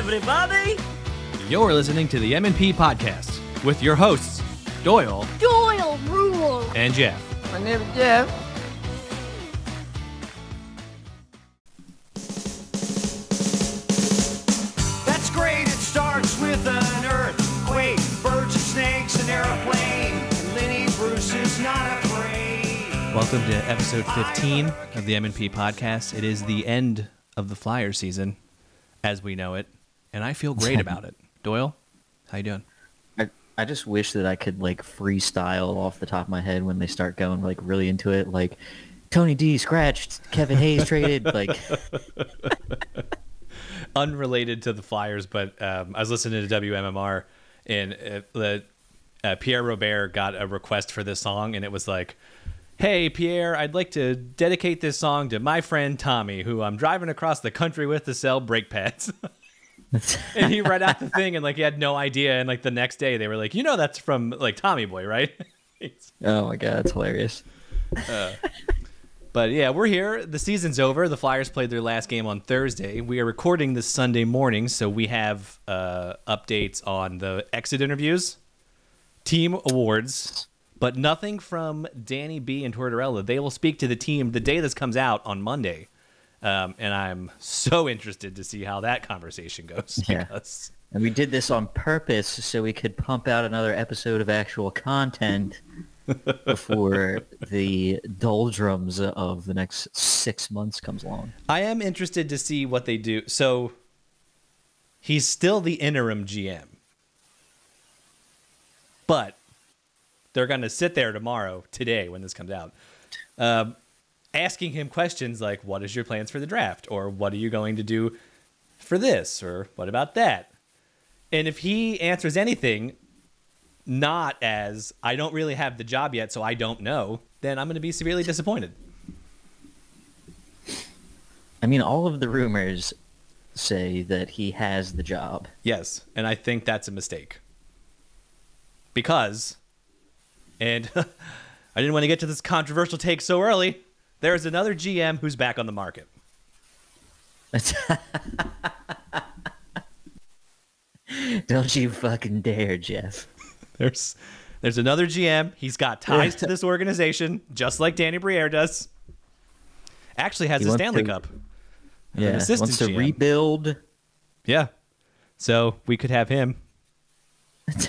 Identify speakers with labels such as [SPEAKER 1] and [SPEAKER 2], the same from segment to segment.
[SPEAKER 1] everybody.
[SPEAKER 2] You're listening to the M&P podcast with your hosts, Doyle
[SPEAKER 3] Doyle rule.
[SPEAKER 2] and Jeff.
[SPEAKER 4] My name is Jeff.
[SPEAKER 1] That's great. It starts with an earthquake, birds and snakes, an airplane. And Lenny Bruce is not afraid.
[SPEAKER 2] Welcome to episode 15 of the M&P podcast. It is the end of the Flyer season as we know it, and I feel great about it. Doyle, how you doing?
[SPEAKER 4] I, I just wish that I could like freestyle off the top of my head when they start going like really into it, like Tony D scratched, Kevin Hayes traded, like
[SPEAKER 2] Unrelated to the Flyers, but um, I was listening to WMMR, and uh, the uh, Pierre Robert got a request for this song, and it was like, "Hey Pierre, I'd like to dedicate this song to my friend Tommy, who I'm driving across the country with to sell brake pads." and he read out the thing, and like he had no idea, and like the next day they were like, "You know, that's from like Tommy Boy, right?"
[SPEAKER 4] oh my god, it's hilarious.
[SPEAKER 2] But yeah, we're here. The season's over. The Flyers played their last game on Thursday. We are recording this Sunday morning, so we have uh, updates on the exit interviews, team awards, but nothing from Danny B and Tortorella. They will speak to the team the day this comes out on Monday. Um, and I'm so interested to see how that conversation goes.
[SPEAKER 4] Yeah.
[SPEAKER 2] Because
[SPEAKER 4] And we did this on purpose so we could pump out another episode of actual content before the doldrums of the next six months comes along.
[SPEAKER 2] I am interested to see what they do. So he's still the interim GM. But they're going to sit there tomorrow, today, when this comes out, um, asking him questions like, What is your plans for the draft? Or what are you going to do for this? Or what about that? And if he answers anything not as, I don't really have the job yet, so I don't know, then I'm going to be severely disappointed.
[SPEAKER 4] I mean, all of the rumors say that he has the job.
[SPEAKER 2] Yes, and I think that's a mistake. Because, and I didn't want to get to this controversial take so early, there's another GM who's back on the market.
[SPEAKER 4] Don't you fucking dare, Jeff.
[SPEAKER 2] There's there's another GM. He's got ties to this organization, just like Danny Briere does. Actually has
[SPEAKER 4] He wants
[SPEAKER 2] Stanley
[SPEAKER 4] to-
[SPEAKER 2] Cup.
[SPEAKER 4] Yeah, wants to
[SPEAKER 2] GM.
[SPEAKER 4] rebuild.
[SPEAKER 2] Yeah. So we could have him. if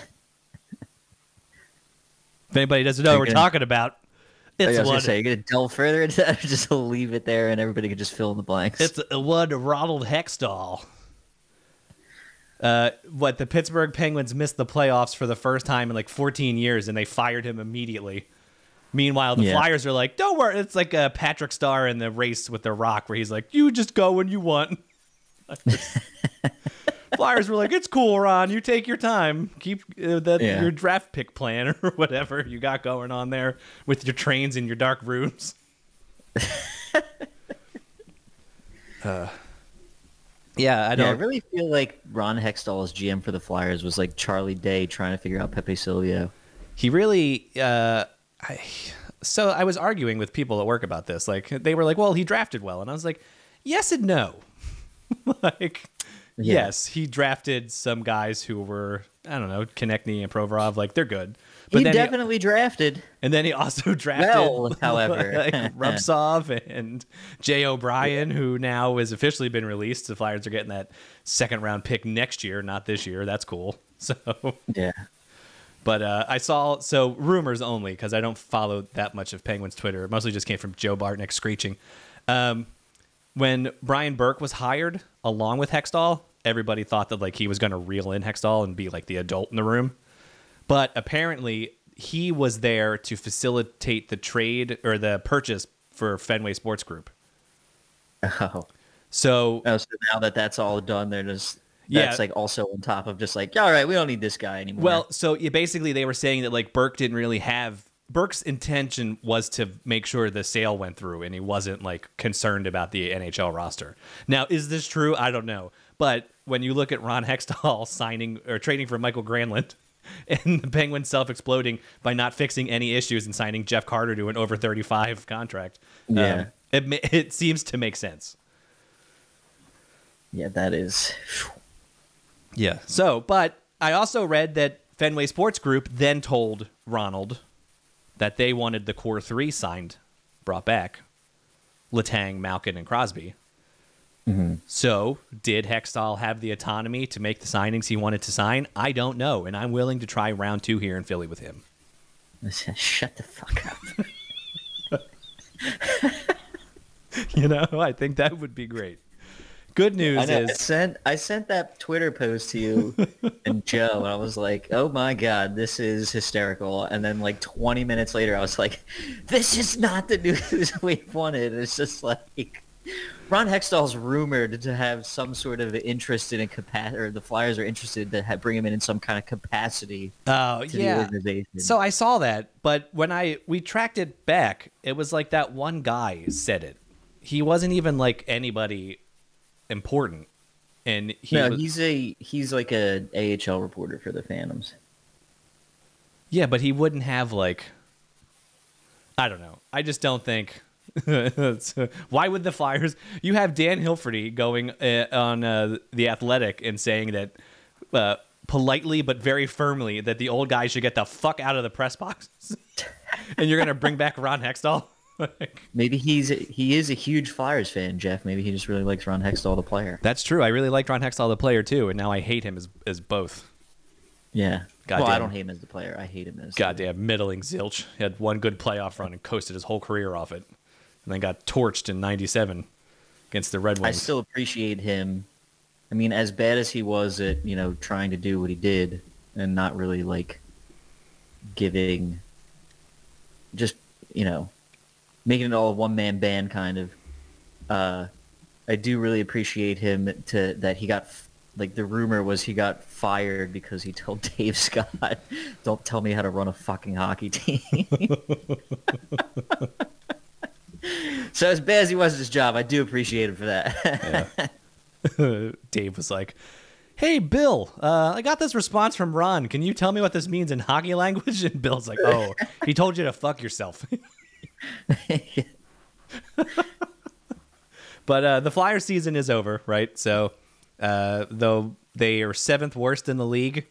[SPEAKER 2] anybody doesn't know what we're talking about,
[SPEAKER 4] I was
[SPEAKER 2] one
[SPEAKER 4] gonna say, you're gonna delve further into that, or just leave it there, and everybody can just fill in the blanks.
[SPEAKER 2] It's one Ronald Hextall. Uh, what the Pittsburgh Penguins missed the playoffs for the first time in like 14 years, and they fired him immediately. Meanwhile, the
[SPEAKER 4] Yeah.
[SPEAKER 2] Flyers are like, "Don't worry." It's like a Patrick Star in the race with the Rock, where he's like, "You just go when you want." Flyers were like, "It's cool, Ron. You take your time. Keep uh, that
[SPEAKER 4] Yeah.
[SPEAKER 2] your draft pick plan or whatever you got going on there with your trains and your dark rooms." uh, yeah, I don't.
[SPEAKER 4] I really feel like Ron Hextall as GM for the Flyers was like Charlie Day trying to figure out Pepe Silvia.
[SPEAKER 2] he really uh I, so i was arguing with people at work about this like they were like well he drafted well and i was like yes and no like
[SPEAKER 4] Yeah.
[SPEAKER 2] yes he drafted some guys who were i don't know konecny and provorov like they're good but
[SPEAKER 4] he definitely drafted.
[SPEAKER 2] and then he also drafted
[SPEAKER 4] Well, however.
[SPEAKER 2] like Rubtsov and Jay O'Brien, who now has officially been released. The Flyers are getting that second round pick next year, not this year. That's cool. So
[SPEAKER 4] Yeah.
[SPEAKER 2] But uh, I saw so rumors only because I don't follow that much of Penguins Twitter. It mostly just came from Joe Bartnick screeching. Um, when Brian Burke was hired along with Hextall, everybody thought that like he was going to reel in Hextall and be like the adult in the room. But apparently, he was there to facilitate the trade or the purchase for Fenway Sports Group.
[SPEAKER 4] Oh.
[SPEAKER 2] So
[SPEAKER 4] oh, so now that that's all done, they're just
[SPEAKER 2] Yeah.
[SPEAKER 4] that's like also on top of just like, all right, we don't need this guy anymore.
[SPEAKER 2] Well, so yeah, basically they were saying that like Burke didn't really have Burke's intention was to make sure the sale went through and he wasn't like concerned about the NHL roster. Now, is this true? I don't know. But when you look at Ron Hextall signing or trading for Mikael Granlund and the Penguins self-exploding by not fixing any issues and signing Jeff Carter to an over 35 contract, um,
[SPEAKER 4] Yeah.
[SPEAKER 2] it it seems to make sense.
[SPEAKER 4] yeah, that is
[SPEAKER 2] Yeah. So, but I also read that Fenway Sports Group then told Ronald that they wanted the core three signed, brought back, Letang, Malkin, and Crosby. Mm-hmm. So, did Hextall have the autonomy to make the signings he wanted to sign? I don't know, and I'm willing to try round two here in Philly with him.
[SPEAKER 4] Shut the fuck up.
[SPEAKER 2] You know, I think that would be great. Good news
[SPEAKER 4] I, know, I sent I sent that Twitter post to you and Joe, and I was like, "Oh my god, this is hysterical!" And then like 20 minutes later, I was like, "This is not the news we wanted." It's just like Ron Hextall's rumored to have some sort of interest in a capacity, or the Flyers are interested to have, bring him in in some kind of capacity.
[SPEAKER 2] Oh
[SPEAKER 4] to the
[SPEAKER 2] yeah.
[SPEAKER 4] organization.
[SPEAKER 2] So I saw that, but when I we tracked it back, it was like that one guy said it. He wasn't even like anybody important, and he
[SPEAKER 4] no,
[SPEAKER 2] was,
[SPEAKER 4] he's a he's like a AHL reporter for the Phantoms.
[SPEAKER 2] yeah, but he wouldn't have like. I don't know. I just don't think. Why would the Flyers? You have Dan Hilferty going uh, on uh, the Athletic and saying that uh, politely but very firmly that the old guy should get the fuck out of the press box, and you're gonna bring back Ron Hextall.
[SPEAKER 4] Maybe he's he is a huge Flyers fan, Jeff. Maybe he just really likes Ron Hextall, the player.
[SPEAKER 2] That's true. I really liked Ron Hextall, the player, too, and now I hate him as as both.
[SPEAKER 4] Yeah.
[SPEAKER 2] Goddamn.
[SPEAKER 4] Well, I don't hate him as the player. I hate him as
[SPEAKER 2] Goddamn middling zilch. He had one good playoff run and coasted his whole career off it, and then got torched in '97 against the Red Wings.
[SPEAKER 4] I still appreciate him. I mean, as bad as he was at you know trying to do what he did and not really like giving, just you know, making it all a one man band kind of. Uh, I do really appreciate him to that he got like the rumor was he got fired because he told Dave Scott, "Don't tell me how to run a fucking hockey team." so as bad as he was at his job, I do appreciate him for that.
[SPEAKER 2] Dave was like, "Hey, Bill, uh, I got this response from Ron. Can you tell me what this means in hockey language?" And Bill's like, "Oh, he told you to fuck yourself." but uh, the Flyer season is over, right? So, uh, though they are seventh worst in the league,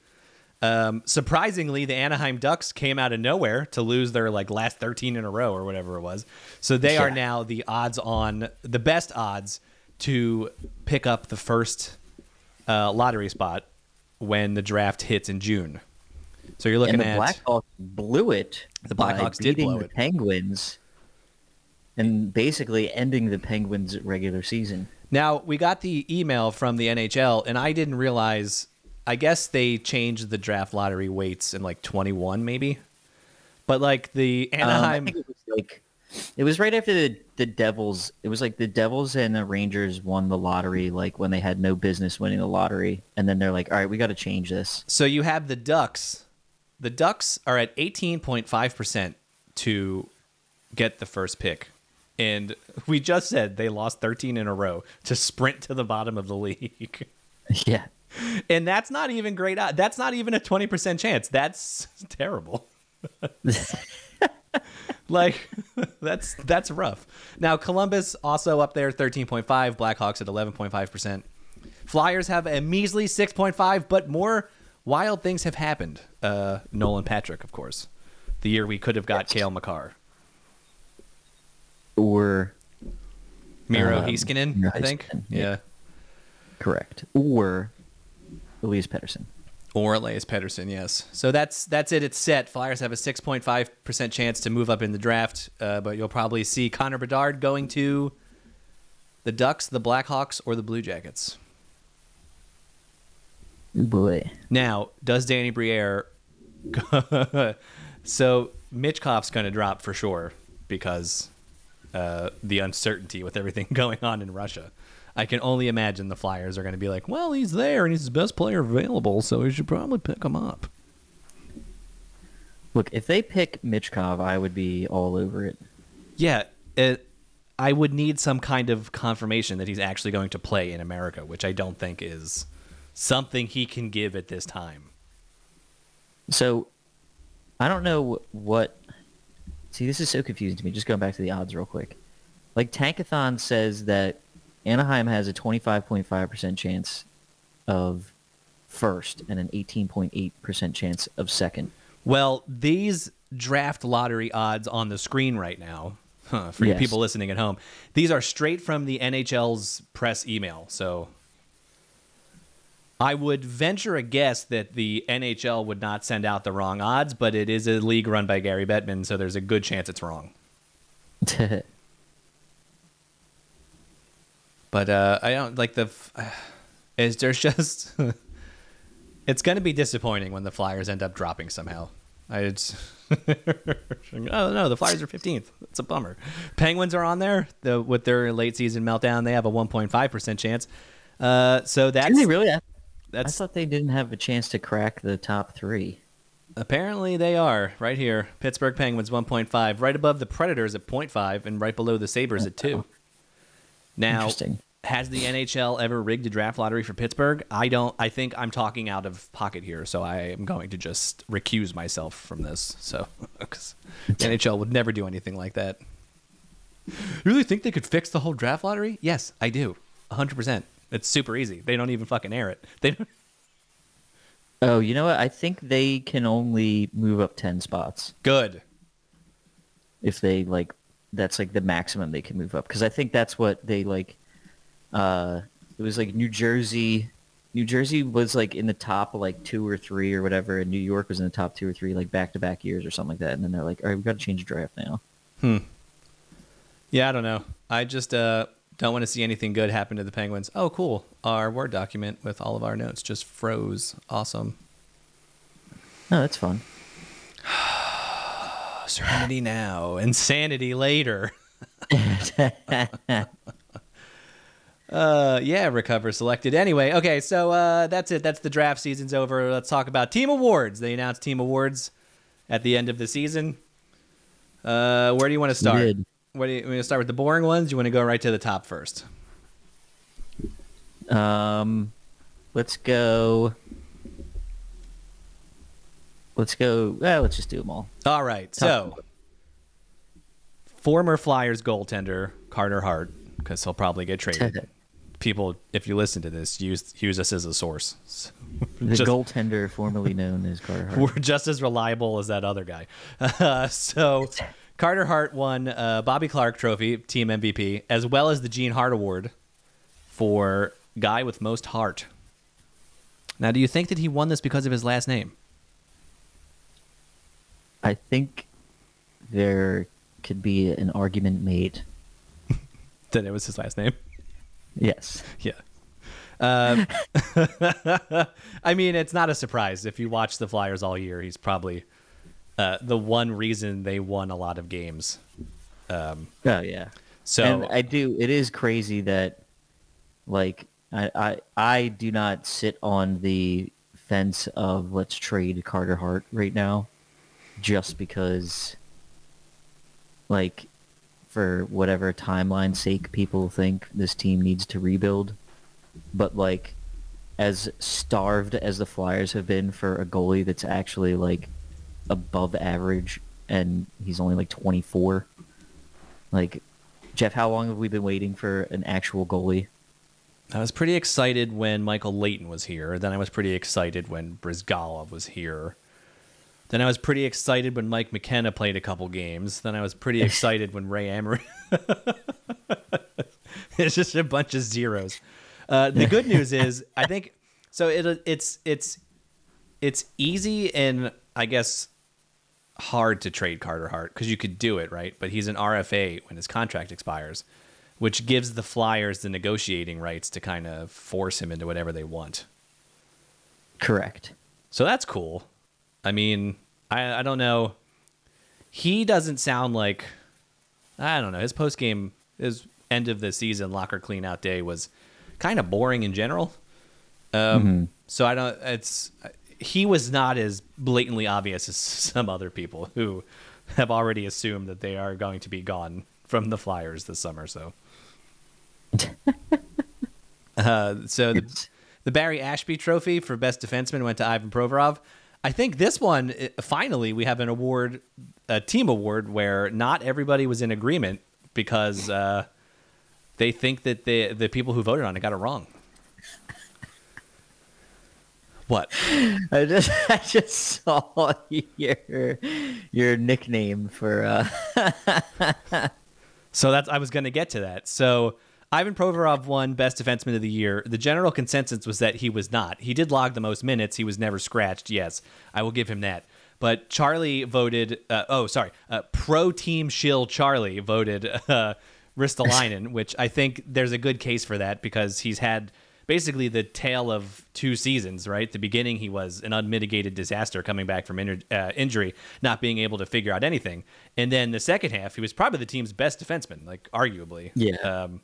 [SPEAKER 2] um, surprisingly, the Anaheim Ducks came out of nowhere to lose their like last 13 in a row or whatever it was. So they are now the odds on the best odds to pick up the first uh, lottery spot when the draft hits in June. So you're looking
[SPEAKER 4] and the
[SPEAKER 2] at
[SPEAKER 4] Blackhawks blew it.
[SPEAKER 2] The Blackhawks did blow
[SPEAKER 4] the
[SPEAKER 2] it.
[SPEAKER 4] Penguins, and basically ending the Penguins' regular season.
[SPEAKER 2] Now we got the email from the NHL, and I didn't realize. I guess they changed the draft lottery weights in like 21, maybe. But like the
[SPEAKER 4] Um,
[SPEAKER 2] Anaheim,
[SPEAKER 4] think it was like it was right after the the Devils. It was like the Devils and the Rangers won the lottery, like when they had no business winning the lottery, and then they're like, "All right, we got to change this."
[SPEAKER 2] so you have the Ducks. The Ducks are at 18.5 percent to get the first pick, and we just said they lost 13 in a row to sprint to the bottom of the league.
[SPEAKER 4] yeah,
[SPEAKER 2] And that's not even great. odd- That's not even a 20% chance. That's terrible. like that's that's rough. Now Columbus also up there 13.5, Blackhawks at 11.5%. Flyers have a measly 6.5, but more wild things have happened. Uh, Nolan Patrick, of course. The year we could have got Cale Makar.
[SPEAKER 4] or
[SPEAKER 2] Miro
[SPEAKER 4] Um,
[SPEAKER 2] Heiskanen, I think. Yeah.
[SPEAKER 4] correct, or Elias Pettersson.
[SPEAKER 2] Or Elias Pettersson, yes. So that's that's it. It's set. Flyers have a 6.5% chance to move up in the draft, uh, but you'll probably see Connor Bedard going to the Ducks, the Blackhawks, or the Blue Jackets.
[SPEAKER 4] Boy.
[SPEAKER 2] Now, does Danny Briere... so Michkov's going to drop for sure because uh, the uncertainty with everything going on in Russia. I can only imagine the Flyers are going to be like, well, he's there and he's the best player available, so we should probably pick him up.
[SPEAKER 4] Look, if they pick Michkov, I would be all over it.
[SPEAKER 2] Yeah, it, I would need some kind of confirmation that he's actually going to play in America, which I don't think is something he can give at this time.
[SPEAKER 4] So, I don't know what. See, this is so confusing to me. Just going back to the odds real quick. Like Tankathon says that Anaheim has a 25.5% chance of first and an 18.8% chance of second.
[SPEAKER 2] Well, these draft lottery odds on the screen right now, huh, for you
[SPEAKER 4] Yes.
[SPEAKER 2] people listening at home, these are straight from the NHL's press email. So I would venture a guess that the NHL would not send out the wrong odds, but it is a league run by Gary Bettman, so there's a good chance it's wrong. But uh, I don't like the. f- Is there's just. it's going to be disappointing when the Flyers end up dropping somehow. I it's, oh no, the Flyers are 15th. It's a bummer. Penguins are on there the, with their late season meltdown. They have a 1.5 percent chance. Uh, so that's
[SPEAKER 4] Did they really? I, I thought they didn't have a chance to crack the top three.
[SPEAKER 2] apparently they are right here. Pittsburgh Penguins 1.5, right above the Predators at 0.5, and right below the Sabres at two. Now, has the NHL ever rigged a draft lottery for Pittsburgh? I don't. I think I'm talking out of pocket here, so I am going to just recuse myself from this. So, because the NHL would never do anything like that. You really think they could fix the whole draft lottery? Yes, I do. 100%. It's super easy. They don't even fucking air it. They don't,
[SPEAKER 4] Oh, you know what? I think they can only move up 10 spots
[SPEAKER 2] good.
[SPEAKER 4] if they like that's like the maximum they can move up because I think that's what they like uh it was like New Jersey New Jersey was like in the top like 2 or 3 or whatever and New York was in the top 2 or 3 like back-to-back years or something like that and then they're like, "All right, we've got to change the draft now." Hmm.
[SPEAKER 2] Yeah, I don't know. I just uh, don't want to see anything good happen to the Penguins. Oh, cool. Our Word document with all of our notes just froze. Awesome.
[SPEAKER 4] No, that's fun.
[SPEAKER 2] Serenity now, insanity later. uh, yeah, recover selected. Anyway, okay, so uh, that's it. That's the draft season's over. Let's talk about team awards. They announced team awards at the end of the season. Uh, where do you want to start?
[SPEAKER 4] did.
[SPEAKER 2] What do you, you want to start with the boring ones? You want to go right to the top first?
[SPEAKER 4] Um, let's go. Let's go. Let's just do them all.
[SPEAKER 2] All right. So, former Flyers goaltender Carter Hart, because he'll probably get traded. People, if you listen to this, use use us as a source.
[SPEAKER 4] The
[SPEAKER 2] Just-
[SPEAKER 4] goaltender formerly known as Carter Hart.
[SPEAKER 2] we're just as reliable as that other guy. Uh, so, Carter Hart won uh, Bobby Clarke Trophy, Team MVP, as well as the Gene Hart Award for guy with most heart. Now, do you think that he won this because of his last name?
[SPEAKER 4] I think there could be an argument made.
[SPEAKER 2] That it was his last name?
[SPEAKER 4] Yes.
[SPEAKER 2] Yeah. Um, I mean, it's not a surprise if you watch the Flyers all year. He's probably uh, the one reason they won a lot of games. Um,
[SPEAKER 4] Oh yeah.
[SPEAKER 2] so
[SPEAKER 4] and I do. It is crazy that, like, I, I I do not sit on the fence of let's trade Carter Hart right now, just because, like, for whatever timeline sake, people think this team needs to rebuild, but like, as starved as the Flyers have been for a goalie that's actually like above average, and he's only like 24. Like, Jeff, how long have we been waiting for an actual goalie?
[SPEAKER 2] I was pretty excited when Michael Leighton was here. Then I was pretty excited when Bryzgalov was here. Then I was pretty excited when Mike McKenna played a couple games. Then I was pretty excited when Ray Emery. it's just a bunch of zeros. Uh, the good news is, I think so. It it's it's it's easy and I guess hard to trade Carter Hart because you could do it right, but he's an RFA when his contract expires, which gives the Flyers the negotiating rights to kind of force him into whatever they want.
[SPEAKER 4] Correct.
[SPEAKER 2] So that's cool. I mean, I I don't know. He doesn't sound like I don't know. His post game, his end of the season locker clean out day was kind of boring in general. Um, So I don't. It's he was not as blatantly obvious as some other people who have already assumed that they are going to be gone from the Flyers this summer. So, uh, so the, the Barry Ashbee Trophy for best defenseman went to Ivan Provorov. I think this one finally we have an award, a team award where not everybody was in agreement because uh, they think that the the people who voted on it got it wrong. What?
[SPEAKER 4] I just I just saw your your nickname for uh
[SPEAKER 2] So that's I was going to get to that. So Ivan Provorov won Best Defenseman of the Year. The general consensus was that he was not. He did log the most minutes. He was never scratched. Yes, I will give him that. But Charlie voted. Uh, oh, sorry. Uh, Pro Team Shill Charlie voted uh, Ristolainen, which I think there's a good case for that because he's had basically the tale of two seasons. Right, the beginning he was an unmitigated disaster coming back from in- uh, injury, not being able to figure out anything, and then the second half he was probably the team's best defenseman, like arguably.
[SPEAKER 4] Yeah.
[SPEAKER 2] Um,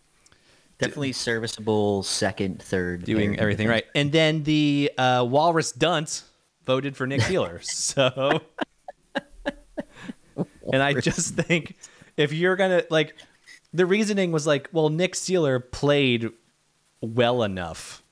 [SPEAKER 4] definitely serviceable second, third.
[SPEAKER 2] doing everything right. And then the uh, Walrus Dunce voted for Nick Seeler. so, and I just think if you're gonna like, the reasoning was like, well, Nick Seeler played well enough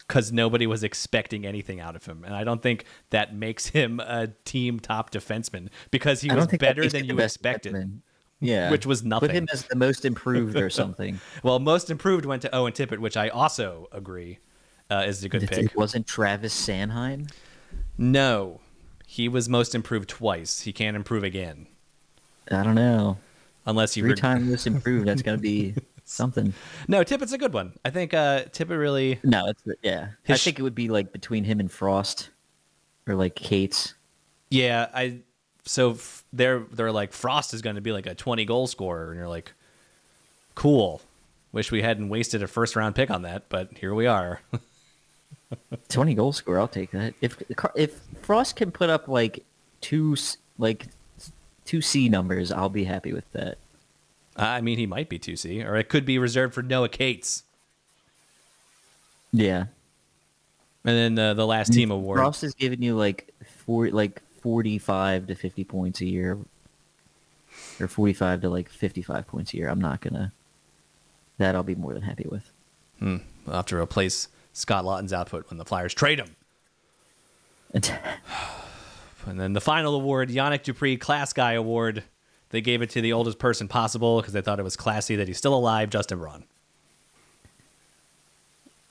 [SPEAKER 2] because nobody was expecting anything out of him, and I don't think that makes him a team top defenseman because he was
[SPEAKER 4] don't think that
[SPEAKER 2] better than you expected.
[SPEAKER 4] defenseman. Yeah,
[SPEAKER 2] Which was nothing.
[SPEAKER 4] Put him as the most improved or something.
[SPEAKER 2] Well, most improved went to Owen Tippett, which I also agree uh, is a good
[SPEAKER 4] It,
[SPEAKER 2] pick.
[SPEAKER 4] it wasn't Travis Sanheim.
[SPEAKER 2] No, he was most improved twice. He can't improve again
[SPEAKER 4] I don't know.
[SPEAKER 2] unless you.
[SPEAKER 4] Three
[SPEAKER 2] reg-
[SPEAKER 4] times most improved. That's gonna be something.
[SPEAKER 2] No, Tippett's a good one. I think uh, Tippett really.
[SPEAKER 4] No, it's yeah. I
[SPEAKER 2] His sh-
[SPEAKER 4] think it would be like between him and Frost, or like Cates.
[SPEAKER 2] Yeah, I. So f- they're they're like Frost is going to be like a twenty goal scorer, and you're like, cool. Wish we hadn't wasted a first round pick on that, but here we are.
[SPEAKER 4] Twenty goal scorer, I'll take that. If if Frost can put up like two like two C numbers, I'll be happy with that.
[SPEAKER 2] I mean, he might be two C, or it could be reserved for Noah Cates.
[SPEAKER 4] Yeah,
[SPEAKER 2] And then uh, the last team award.
[SPEAKER 4] Frost is giving you like four like forty five to fifty points a year, or forty five to like fifty five points a year. I'm not gonna. That I'll be more than happy with.
[SPEAKER 2] Hmm. We'll have to replace Scott Laughton's output when the Flyers trade him.
[SPEAKER 4] And
[SPEAKER 2] And then the final award, Yanick Dupre Class Guy Award. They gave it to the oldest person possible because they thought it was classy that he's still alive, Justin Braun.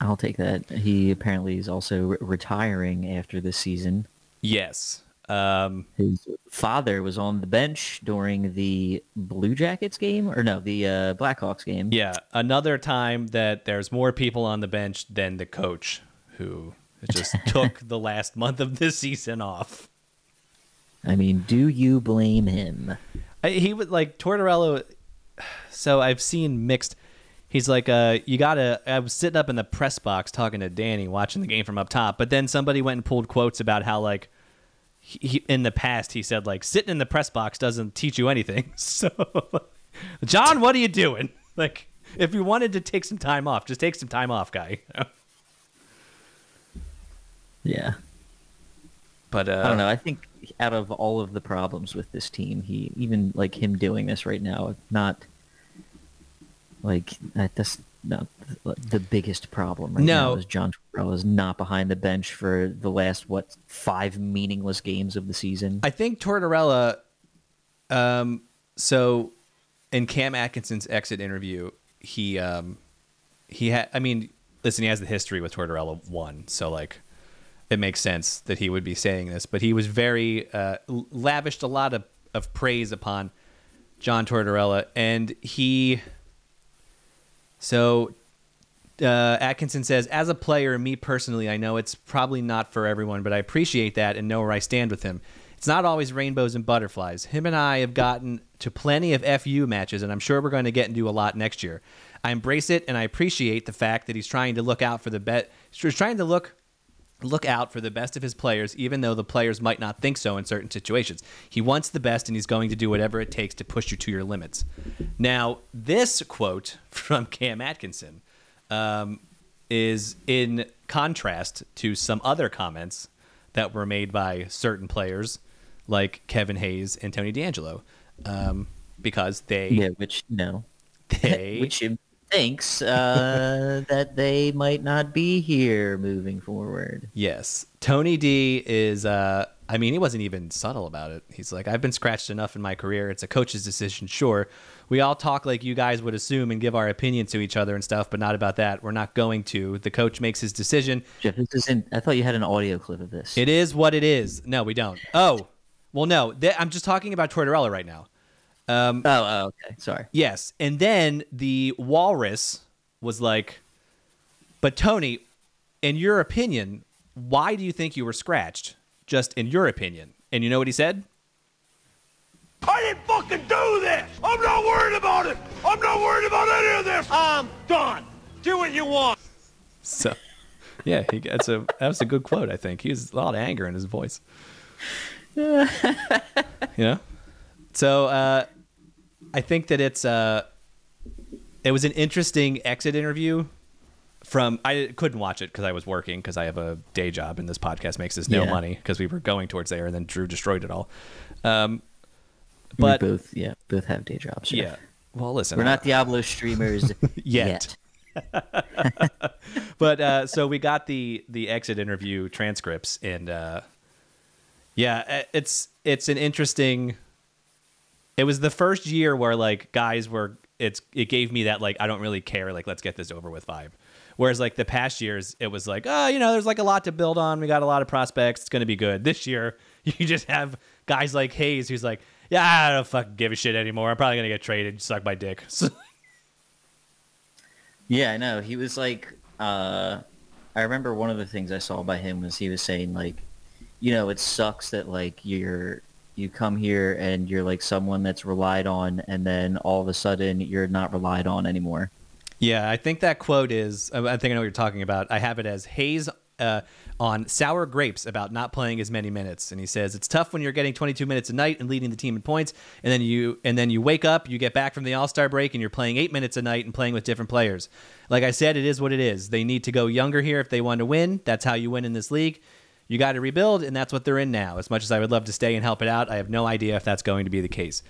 [SPEAKER 4] I'll take that. He apparently is also re- retiring after this season.
[SPEAKER 2] Yes. Um,
[SPEAKER 4] His father was on the bench during the Blue Jackets game, or no, the uh, Blackhawks game.
[SPEAKER 2] yeah. Another time that there's more people on the bench than the coach who just took the last month of this season off.
[SPEAKER 4] I mean, do you blame him?
[SPEAKER 2] I, he would like Tortorella. So I've seen mixed. He's like, uh, you gotta. I was sitting up in the press box talking to Danny, watching the game from up top. But then somebody went and pulled quotes about how like, he, in the past he said like sitting in the press box doesn't teach you anything. So, John, what are you doing? Like, if you wanted to take some time off, just take some time off, guy.
[SPEAKER 4] Yeah.
[SPEAKER 2] But uh,
[SPEAKER 4] I don't know. I think out of all of the problems with this team, he even like him doing this right now, not like that- that's not the, the biggest problem right
[SPEAKER 2] No.
[SPEAKER 4] now. Is John Tortorella is not behind the bench for the last what five meaningless games of the season.
[SPEAKER 2] I think Tortorella. Um, so, in Cam Atkinson's exit interview, he um, he had. I mean, listen, he has the history with Tortorella one, so like, it makes sense that he would be saying this. But he was very uh, lavished a lot of of praise upon John Tortorella, and he. So uh, Atkinson says, as a player, me personally, I know it's probably not for everyone, but I appreciate that and know where I stand with him. It's not always rainbows and butterflies. Him and I have gotten to plenty of FU matches, and I'm sure we're going to get into a lot next year. I embrace it, and I appreciate the fact that he's trying to look out for the bet. He's trying to look look out for the best of his players, even though the players might not think so in certain situations. He wants the best, and he's going to do whatever it takes to push you to your limits. Now, this quote from Cam Atkinson um, is in contrast to some other comments that were made by certain players like Kevin Hayes and Tony D'Angelo, um, because they
[SPEAKER 4] yeah, which you know,
[SPEAKER 2] they
[SPEAKER 4] which thinks uh, that they might not be here moving forward.
[SPEAKER 2] Yes, Tony D is uh, I mean, he wasn't even subtle about it. He's like, I've been scratched enough in my career. It's a coach's decision, sure. We all talk like you guys would assume and give our opinion to each other and stuff, but not about that. We're not going to. The coach makes his decision.
[SPEAKER 4] Jeff, this isn't. I thought you had an audio clip of this.
[SPEAKER 2] It is what it is. No, we don't. Oh, well, no. Th- I'm just talking about Tortorella right now. Um,
[SPEAKER 4] oh, oh, okay. Sorry.
[SPEAKER 2] Yes. And then the walrus was like, But Tony, in your opinion, why do you think you were scratched? Just in your opinion. And you know what he said?
[SPEAKER 3] I didn't fucking do this! I'm not worried about it! I'm not worried about any of this! I'm done! Do what you want!
[SPEAKER 2] So, yeah, he gets a that was a good quote. I think he has a lot of anger in his voice. yeah. So uh, I think that it's uh, it was an interesting exit interview. From I couldn't watch it because I was working because I have a day job and this podcast makes us no
[SPEAKER 4] Yeah.
[SPEAKER 2] money because we were going towards there and then Drew destroyed it all. Um,
[SPEAKER 4] we
[SPEAKER 2] but
[SPEAKER 4] both, yeah, both have day jobs. Jeff.
[SPEAKER 2] yeah, well, listen,
[SPEAKER 4] We're not Diablo streamers
[SPEAKER 2] Yet.
[SPEAKER 4] yet.
[SPEAKER 2] but uh, so we got the the exit interview transcripts and uh, yeah uh, it's it's an interesting it was the first year where like guys were it's it gave me that like i don't really care like let's get this over with vibe. Whereas like the past years it was like oh you know there's like a lot to build on. We got a lot of prospects. It's to be good. This year you just have guys like hayes who's like yeah i don't fucking give a shit anymore. I'm probably to get traded. Suck my dick.
[SPEAKER 4] Yeah, I know. He was like, uh, I remember one of the things I saw by him was he was saying like, you know, it sucks that like you're you come here and you're like someone that's relied on, and then all of a sudden you're not relied on anymore.
[SPEAKER 2] Yeah, I think that quote is. I think I know what you're talking about. I have it as Hayes uh, on sour grapes about not playing as many minutes, and he says it's tough when you're getting 22 minutes a night and leading the team in points, and then you and then you wake up, you get back from the All Star break, and you're playing eight minutes a night and playing with different players. Like I said, it is what it is. They need to go younger here if they want to win. That's how you win in this league. You got to rebuild, and that's what they're in now. As much as I would love to stay and help it out, I have no idea if that's going to be the case.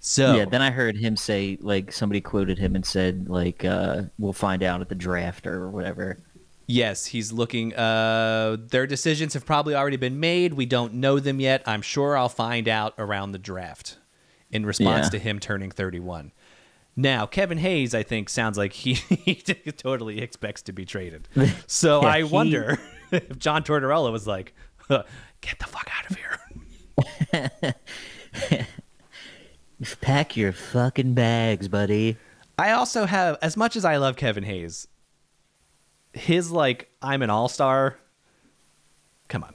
[SPEAKER 2] So
[SPEAKER 4] Yeah. Then I heard him say like somebody quoted him and said like, uh, "We'll find out at the draft or whatever."
[SPEAKER 2] Yes, he's looking. Uh, their decisions have probably already been made. We don't know them yet. I'm sure I'll find out around the draft in response
[SPEAKER 4] Yeah.
[SPEAKER 2] to him turning 31. Now, Kevin Hayes, I think, sounds like he, he totally expects to be traded. So
[SPEAKER 4] Yeah,
[SPEAKER 2] I
[SPEAKER 4] he-
[SPEAKER 2] wonder if John Tortorella was like, get the fuck out of here.
[SPEAKER 4] Pack your fucking bags, buddy.
[SPEAKER 2] I also have, as much as I love Kevin Hayes, his like, I'm an all star. Come on.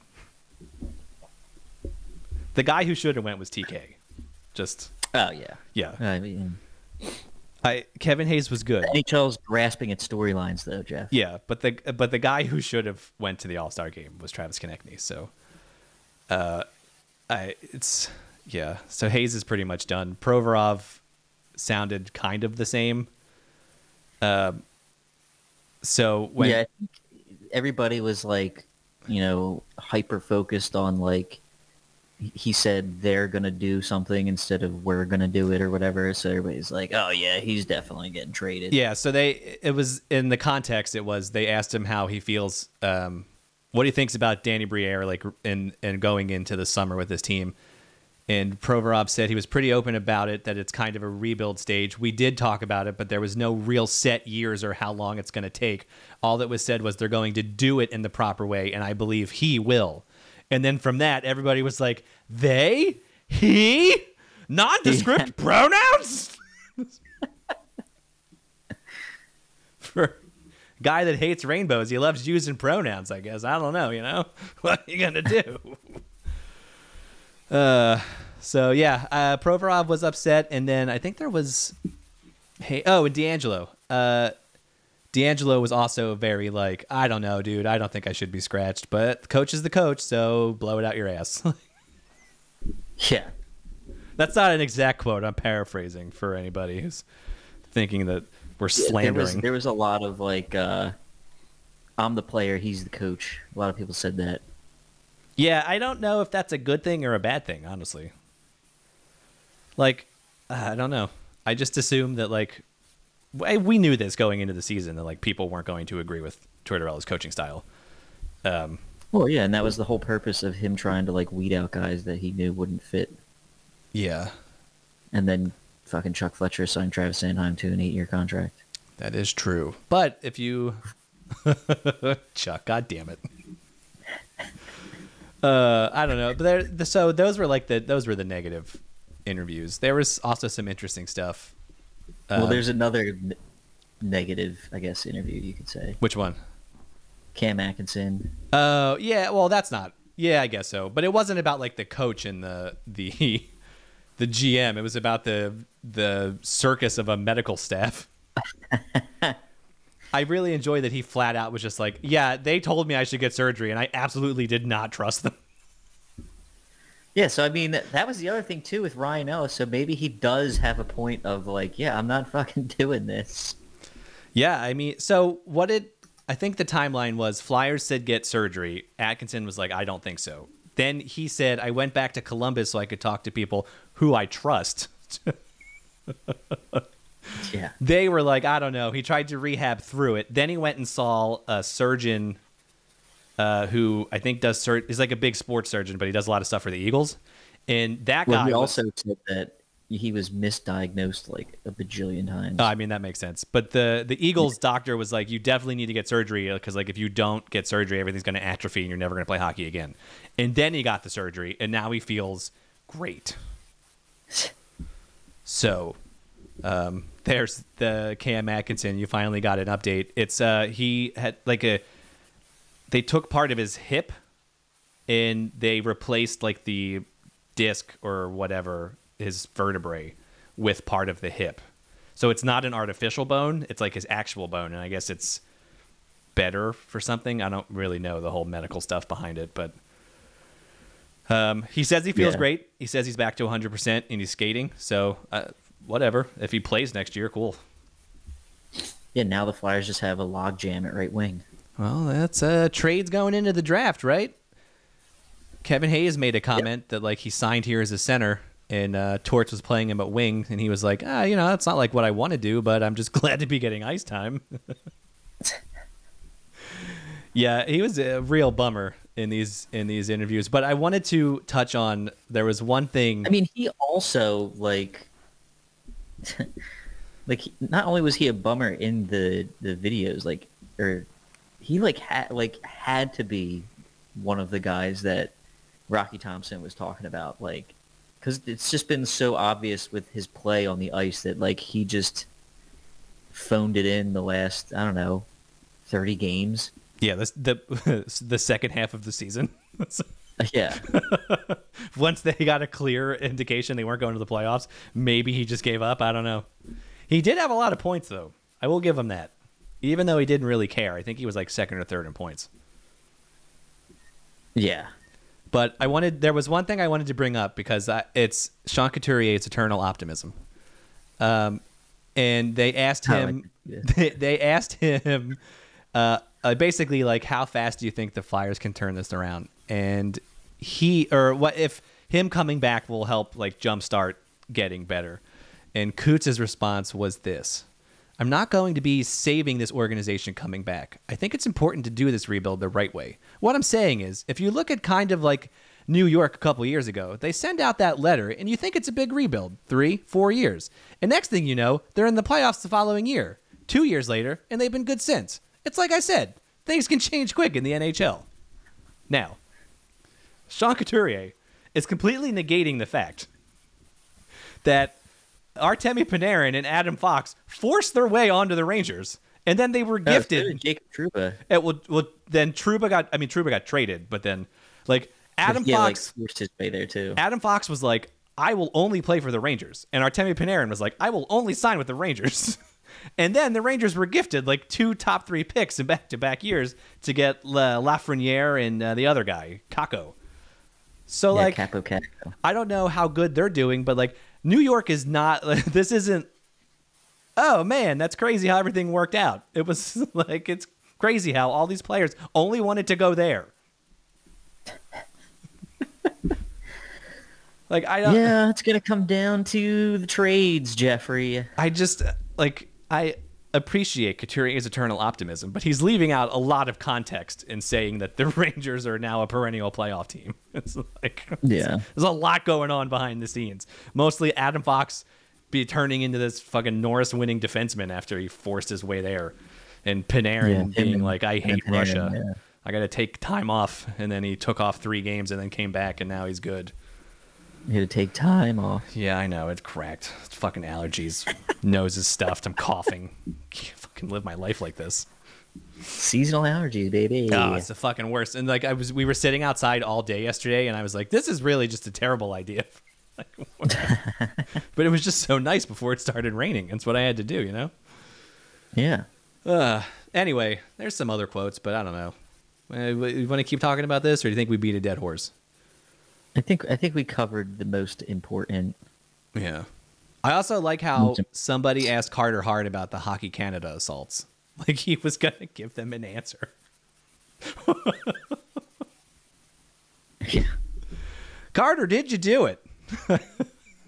[SPEAKER 2] The guy who should have went was TK. Just
[SPEAKER 4] Oh yeah.
[SPEAKER 2] yeah.
[SPEAKER 4] Uh, I mean,
[SPEAKER 2] I Kevin Hayes was good.
[SPEAKER 4] NHL's grasping at storylines though, Jeff.
[SPEAKER 2] Yeah, but the but the guy who should have went to the All Star game was Travis Konecny. So, uh, I it's yeah. So Hayes is pretty much done. Provorov sounded kind of the same. Um. so when
[SPEAKER 4] yeah, everybody was like, you know, hyper focused on like he said they're gonna do something instead of we're gonna do it or whatever. So everybody's like, oh yeah, he's definitely getting traded.
[SPEAKER 2] Yeah, so they it was in the context it was they asked him how he feels um what he thinks about Danny Briere like and and going into the summer with his team. And Provorov said he was pretty open about it that it's kind of a rebuild stage. We did talk about it, but there was no real set years or how long it's going to take. All that was said was they're going to do it in the proper way and I believe he will. And then from that everybody was like, "They? He? Nondescript pronouns?" for a guy that hates rainbows. He loves using pronouns, I guess. I don't know, you know? What are you going to do? uh, so, yeah, uh, Provorov was upset. And then I think there was. Hey, oh, and D'Angelo. Uh, D'Angelo was also very like, I don't know, dude. I don't think I should be scratched, but the coach is the coach, so blow it out your ass.
[SPEAKER 4] yeah.
[SPEAKER 2] That's not an exact quote. I'm paraphrasing for anybody who's thinking that we're
[SPEAKER 4] There
[SPEAKER 2] slandering.
[SPEAKER 4] was there was a lot of like, uh, I'm the player, he's the coach. A lot of people said that.
[SPEAKER 2] Yeah, I don't know if that's a good thing or a bad thing, honestly. Like, uh, I don't know. I just assume that like we knew this going into the season that like people weren't going to agree with Tortorella's coaching style. Um,
[SPEAKER 4] Well, yeah, and that was the whole purpose of him trying to like weed out guys that he knew wouldn't fit,
[SPEAKER 2] Yeah,
[SPEAKER 4] and then fucking Chuck Fletcher signed Travis Sanheim to an eight-year contract.
[SPEAKER 2] that is true. But if you, Chuck, god damn it. Uh, I don't know, but there. So those were like the those were the negative interviews. There was also some interesting stuff.
[SPEAKER 4] Well,
[SPEAKER 2] Uh,
[SPEAKER 4] there's another n- negative, I guess, interview you could say.
[SPEAKER 2] Which one?
[SPEAKER 4] Cam Atkinson.
[SPEAKER 2] Oh, yeah. Well, that's not. Yeah, I guess so. But it wasn't about like the coach and the the the GM. It was about the the circus of a medical staff. I really enjoy that he flat out was just like, "Yeah, they told me I should get surgery, and I absolutely did not trust them."
[SPEAKER 4] Yeah, so I mean that, was the other thing too with Ryan Ellis. So maybe he does have a point of like, yeah, I'm not fucking doing this.
[SPEAKER 2] Yeah, I mean, so what did I think the timeline was? Flyers said get surgery. Atkinson was like, I don't think so. Then he said, I went back to Columbus so I could talk to people who I trust.
[SPEAKER 4] Yeah.
[SPEAKER 2] they were like, I don't know. He tried to rehab through it. Then he went and saw a surgeon uh, who I think does sur- is like a big sports surgeon, but he does a lot of stuff for the Eagles. And that
[SPEAKER 4] Well,
[SPEAKER 2] guy
[SPEAKER 4] he
[SPEAKER 2] was-
[SPEAKER 4] also said that he was misdiagnosed like a bajillion times.
[SPEAKER 2] Oh, I mean that makes sense. But the the Eagles doctor was like, you definitely need to get surgery because like if you don't get surgery, everything's going to atrophy and you're never going to play hockey again. And then he got the surgery, and now he feels great. So, um, there's the Cam Atkinson. You finally got an update. It's uh he had like a they took part of his hip and they replaced like the disc or whatever his vertebrae with part of the hip. So it's not an artificial bone, it's like his actual bone and I guess it's better for something. I don't really know the whole medical stuff behind it, but um, he says he feels
[SPEAKER 4] Yeah.
[SPEAKER 2] great. He says he's back to 100% and he's skating. So uh, whatever. If he plays next year, cool.
[SPEAKER 4] yeah, now the Flyers just have a log jam at right wing.
[SPEAKER 2] Well, that's uh, trades going into the draft, right? Kevin Hayes made a comment that like he signed here as a center, and uh, Torts was playing him at wing, and he was like, ah, you know, that's not like what I want to do, but I'm just glad to be getting ice time. yeah, he was a real bummer in these in these interviews, but I wanted to touch on there was one thing.
[SPEAKER 4] I mean, he also like, like not only was he a bummer in the the videos, like, or he like had like had to be one of the guys that Rocky Thompson was talking about, like, because it's just been so obvious with his play on the ice that like he just phoned it in the last I don't know thirty games.
[SPEAKER 2] yeah, this, the the second half of the season.
[SPEAKER 4] Yeah,
[SPEAKER 2] once they got a clear indication they weren't going to the playoffs, maybe he just gave up. I don't know. He did have a lot of points, though. I will give him that. Even though he didn't really care, I think he was like second or third in points.
[SPEAKER 4] yeah.
[SPEAKER 2] But I wanted there was one thing I wanted to bring up because I, it's Sean Couturier's eternal optimism. Um, and they asked him.
[SPEAKER 4] like yeah.
[SPEAKER 2] They, they asked him, uh, uh, basically like, how fast do you think the Flyers can turn this around? And he or what if him coming back will help like jumpstart getting better? And Coots' response was this. I'm not going to be saving this organization coming back. I think it's important to do this rebuild the right way. What I'm saying is, if you look at kind of like New York a couple years ago, they send out that letter and you think it's a big rebuild three, four years. And next thing you know, they're in the playoffs the following year, two years later, and they've been good since. It's like I said, things can change quick in the NHL. Now, Sean Couturier is completely negating the fact that Artemi Panarin and Adam Fox forced their way onto the Rangers, and then they were gifted.
[SPEAKER 4] Jacob Trouba.
[SPEAKER 2] It would, well, then Trouba got. I mean, Trouba got traded, but then like Adam
[SPEAKER 4] yeah, like
[SPEAKER 2] Fox,
[SPEAKER 4] forced his way there too.
[SPEAKER 2] Adam Fox was like, "I will only play for the Rangers," and Artemi Panarin was like, "I will only sign with the Rangers." and then the Rangers were gifted like two top three picks in back-to-back years to get La- Lafreniere and uh, the other guy, Kakko. So
[SPEAKER 4] yeah,
[SPEAKER 2] like,
[SPEAKER 4] Capo Caco.
[SPEAKER 2] I don't know how good they're doing, but like New York is not. this isn't. Oh man, that's crazy how everything worked out. It was like it's crazy how all these players only wanted to go there. like I don't.
[SPEAKER 4] Yeah, it's gonna come down to the trades, Jeffrey.
[SPEAKER 2] I just like I appreciate Couturier's eternal optimism, but he's leaving out a lot of context in saying that the Rangers are now a perennial playoff team. It's like
[SPEAKER 4] Yeah.
[SPEAKER 2] there's a lot going on behind the scenes. Mostly Adam Fox be turning into this fucking Norris winning defenseman after he forced his way there, and Panarin
[SPEAKER 4] Yeah,
[SPEAKER 2] being
[SPEAKER 4] and-
[SPEAKER 2] like, "I hate
[SPEAKER 4] Panarin,
[SPEAKER 2] Russia.
[SPEAKER 4] yeah.
[SPEAKER 2] I got to take time off," and then he took off three games and then came back, and now he's good.
[SPEAKER 4] You had to take time off.
[SPEAKER 2] Yeah, I know. It's cracked. It's fucking allergies. Nose is stuffed. I'm coughing. Can't fucking live my life like this.
[SPEAKER 4] Seasonal allergies, baby.
[SPEAKER 2] Oh, it's the fucking worst. And like I was, we were sitting outside all day yesterday, and I was like, this is really just a terrible idea. Like, but it was just so nice before it started raining. That's what I had to do, you know.
[SPEAKER 4] yeah.
[SPEAKER 2] Uh, anyway, there's some other quotes, but I don't know. Uh, You want to keep talking about this, or do you think we beat a dead horse?
[SPEAKER 4] I think I think we covered the most important.
[SPEAKER 2] Yeah. I also like how somebody asked Carter Hart about the Hockey Canada assaults. Like he was going to give them an answer.
[SPEAKER 4] Yeah.
[SPEAKER 2] Carter, did you do it?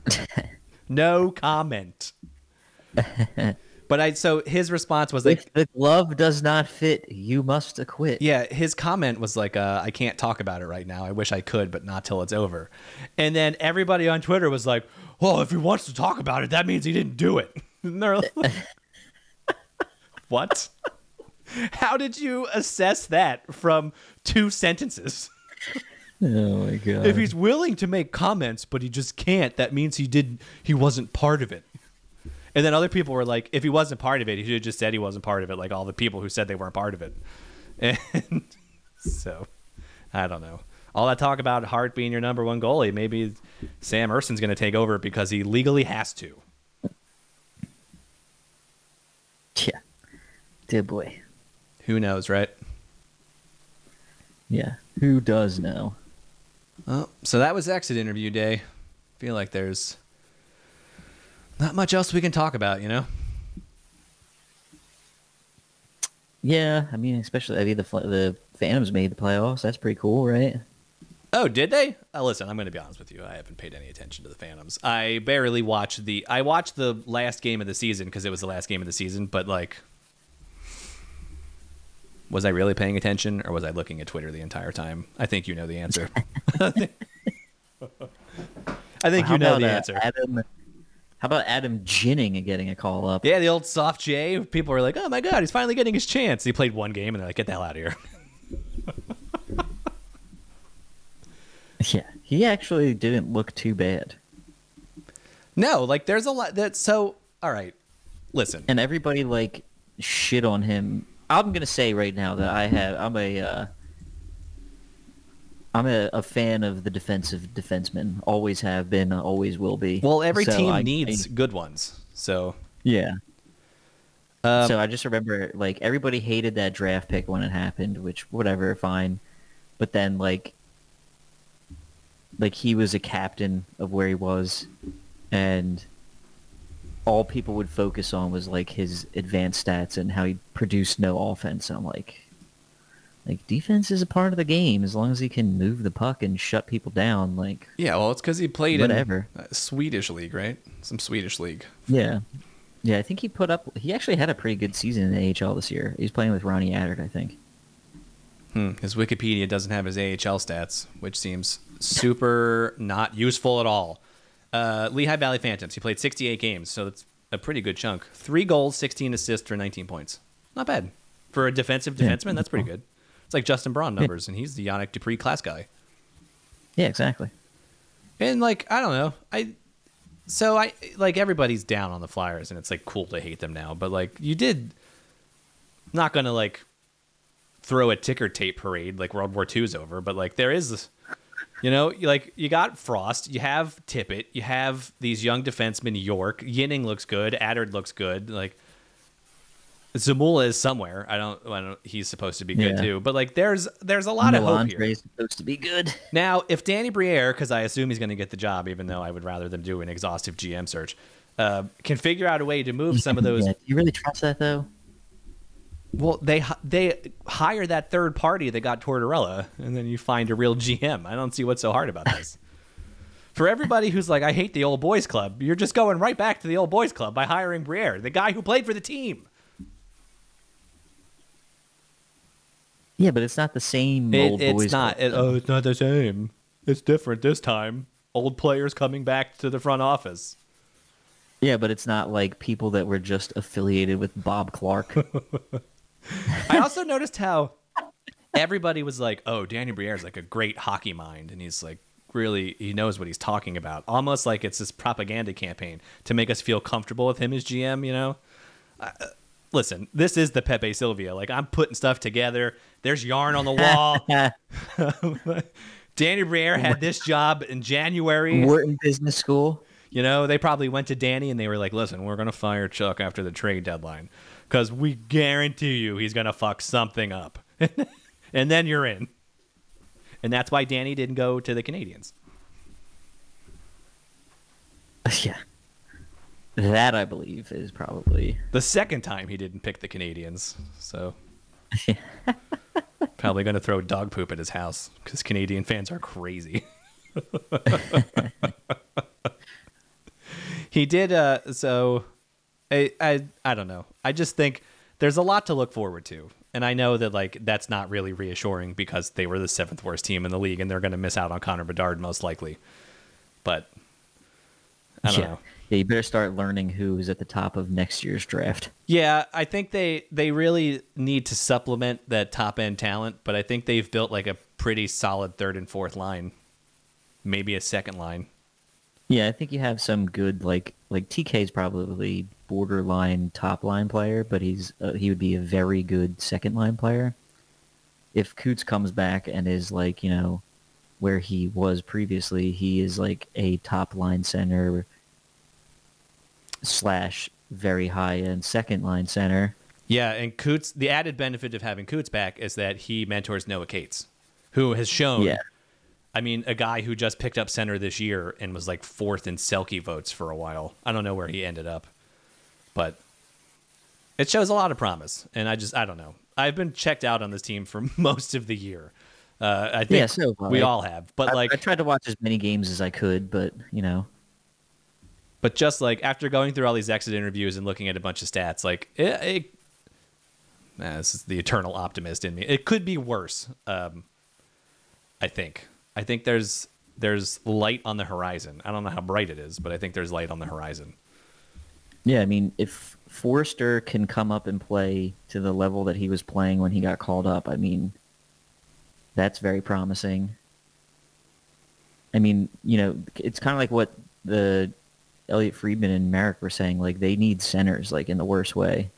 [SPEAKER 2] no comment. But I so his response was like
[SPEAKER 4] If the glove does not fit, you must acquit.
[SPEAKER 2] yeah, his comment was like uh, I can't talk about it right now. I wish I could, but not till it's over. And then everybody on Twitter was like, "Well, if he wants to talk about it, that means he didn't do it." And they're like, what? How did you assess that from two sentences?
[SPEAKER 4] Oh my god.
[SPEAKER 2] if he's willing to make comments but he just can't that means he did he wasn't part of it and then other people were like if he wasn't part of it he should have just said he wasn't part of it like all the people who said they weren't part of it and so i don't know all that talk about hart being your number one goalie maybe Sam Ersson's going to take over because he legally has to
[SPEAKER 4] yeah. Dear boy.
[SPEAKER 2] who knows right
[SPEAKER 4] Yeah. Who does know?
[SPEAKER 2] well, so that was exit interview day feel like there's not much else we can talk about you know
[SPEAKER 4] Yeah, I mean, especially I mean the the Phantoms made the playoffs. That's pretty cool, right?
[SPEAKER 2] Oh, did they? Uh, listen, I'm going to be honest with you. I haven't paid any attention to the Phantoms. I barely watched the. I watched the last game of the season because it was the last game of the season. But like, was I really paying attention, or was I looking at Twitter the entire time? I think you know the answer. I think
[SPEAKER 4] How
[SPEAKER 2] you know the
[SPEAKER 4] uh,
[SPEAKER 2] answer.
[SPEAKER 4] Adam, how about Adam Ginning and getting a call up?
[SPEAKER 2] Yeah, the old soft J. People were like, "Oh my god, he's finally getting his chance." He played one game, and they're like, "Get the hell out of here."
[SPEAKER 4] Yeah, he actually didn't look too bad,
[SPEAKER 2] no, like there's a lot that. So, all right, listen.
[SPEAKER 4] and everybody like shit on him. I'm gonna say right now that I have. I'm a. Uh, I'm a, a fan of the defensive defensemen. Always have been. Always will be.
[SPEAKER 2] Well, every
[SPEAKER 4] So
[SPEAKER 2] team
[SPEAKER 4] I-
[SPEAKER 2] needs
[SPEAKER 4] I-
[SPEAKER 2] good ones. So,
[SPEAKER 4] yeah.
[SPEAKER 2] um,
[SPEAKER 4] so I just remember like everybody hated that draft pick when it happened, which whatever, fine. But then like like he was a captain of where he was and all people would focus on was like his advanced stats and how he produced no offense. I'm like like defense is a part of the game as long as he can move the puck and shut people down like
[SPEAKER 2] Yeah, well, it's because he played
[SPEAKER 4] Whatever.
[SPEAKER 2] in uh, Swedish league, right? Some Swedish league.
[SPEAKER 4] yeah. Yeah, I think he put up he actually had a pretty good season in the AHL this year. He's playing with Ronnie Attard, I think.
[SPEAKER 2] Hmm. His Wikipedia doesn't have his AHL stats, which seems super not useful at all. Uh, Lehigh Valley Phantoms. He played 68 games, so that's a pretty good chunk. Three goals, 16 assists for 19 points. Not bad for a defensive
[SPEAKER 4] Yeah.
[SPEAKER 2] defenseman. That's pretty good. It's like Justin Braun numbers, and he's the Yanick Dupre class guy.
[SPEAKER 4] Yeah, exactly.
[SPEAKER 2] And like I don't know, I so I like everybody's down on the Flyers, and it's like cool to hate them now. But like you did, not gonna like throw a ticker tape parade like World War II's over, but like there is, this, you know, like you got Frost, you have Tippett, you have these young defensemen. York, Yinning looks good, Attard looks good, like. Zamula is somewhere. I don't. I don't. He's supposed to be good
[SPEAKER 4] Yeah.
[SPEAKER 2] too. But like, there's there's a lot of hope here.
[SPEAKER 4] Melandre's supposed to be good.
[SPEAKER 2] Now, if Danny Briere, because I assume he's going to get the job, even though I would rather them do an exhaustive GM search, uh, can figure out a way to move some of those.
[SPEAKER 4] Yeah, do you really trust that though?
[SPEAKER 2] Well, they they hire that third party that got Tortorella, and then you find a real GM. I don't see what's so hard about this. For everybody who's like, I hate the old boys club, you're just going right back to the old boys club by hiring Briere, the guy who played for the team.
[SPEAKER 4] Yeah, but it's not the same
[SPEAKER 2] It,
[SPEAKER 4] old
[SPEAKER 2] it's
[SPEAKER 4] boys.
[SPEAKER 2] not. It, oh, it's not the same. It's different this time. Old players coming back to the front office.
[SPEAKER 4] Yeah, but it's not like people that were just affiliated with Bob Clarke.
[SPEAKER 2] I also noticed how everybody was like, "Oh, Danny Briere is like a great hockey mind," and he's like really he knows what he's talking about. Almost like it's this propaganda campaign to make us feel comfortable with him as GM. You know, uh, listen, this is the Pepe Silvia. Like I'm putting stuff together. There's yarn on the wall. Danny Briere had this job in January.
[SPEAKER 4] Wharton Business School.
[SPEAKER 2] You know, they probably went to Danny and they were like, listen, we're going to fire Chuck after the trade deadline because we guarantee you he's going to fuck something up. and then you're in. And that's why Danny didn't go to the Canadiens.
[SPEAKER 4] Yeah. That I believe is probably
[SPEAKER 2] The second time he didn't pick the Canadiens. So probably going to throw dog poop at his house because Canadian fans are crazy. he did uh so I, I I don't know. I just think there's a lot to look forward to. And I know that like that's not really reassuring because they were the seventh worst team in the league and they're gonna miss out on Connor Bedard most likely. But I don't
[SPEAKER 4] yeah.
[SPEAKER 2] know.
[SPEAKER 4] Yeah, you better start learning who's at the top of next year's draft.
[SPEAKER 2] Yeah, I think they they really need to supplement that top end talent, but I think they've built like a pretty solid third and fourth line, maybe a second line.
[SPEAKER 4] Yeah, I think you have some good like like TK's probably borderline top line player, but he's uh, he would be a very good second line player. If Coots comes back and is like you know where he was previously, he is like a top line center slash very high end second line center.
[SPEAKER 2] Yeah, and Coots. The added benefit of having Coots back is that he mentors Noah Cates, who has shown.
[SPEAKER 4] Yeah.
[SPEAKER 2] I mean, a guy who just picked up center this year and was like fourth in Selke votes for a while. I don't know where he ended up, but it shows a lot of promise. And I just, I don't know. I've been checked out on this team for most of the year. Uh, I think
[SPEAKER 4] Yeah, so
[SPEAKER 2] we all have, but
[SPEAKER 4] I,
[SPEAKER 2] like,
[SPEAKER 4] I tried to watch as many games as I could, but you know,
[SPEAKER 2] but just like after going through all these exit interviews and looking at a bunch of stats, like it, it this is the eternal optimist in me. It could be worse. Um, I think. I think there's there's light on the horizon. I don't know how bright it is, but I think there's light on the horizon.
[SPEAKER 4] Yeah, I mean, if Foerster can come up and play to the level that he was playing when he got called up, I mean, that's very promising. I mean, you know, it's kind of like what the Elliotte Friedman and Marek were saying. Like, they need centers, like in the worst way,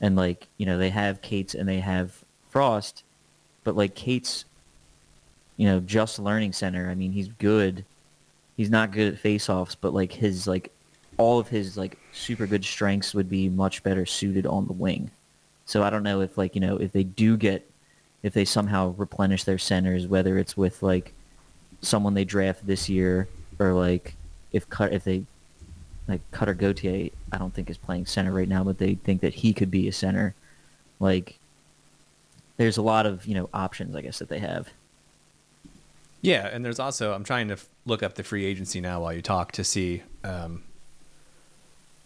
[SPEAKER 4] and like, you know, they have Cates and they have Frost, but like Cates, you know, just learning center. I mean, he's good. He's not good at faceoffs, but like his like all of his like super good strengths would be much better suited on the wing. So I don't know if like you know if they do get if they somehow replenish their centers, whether it's with like someone they draft this year or like if cut if they like Cutter Gauthier, I don't think is playing center right now, but they think that he could be a center. Like there's a lot of you know options I guess that they have.
[SPEAKER 2] Yeah, and there's also I'm trying to f- look up the free agency now while you talk to see um,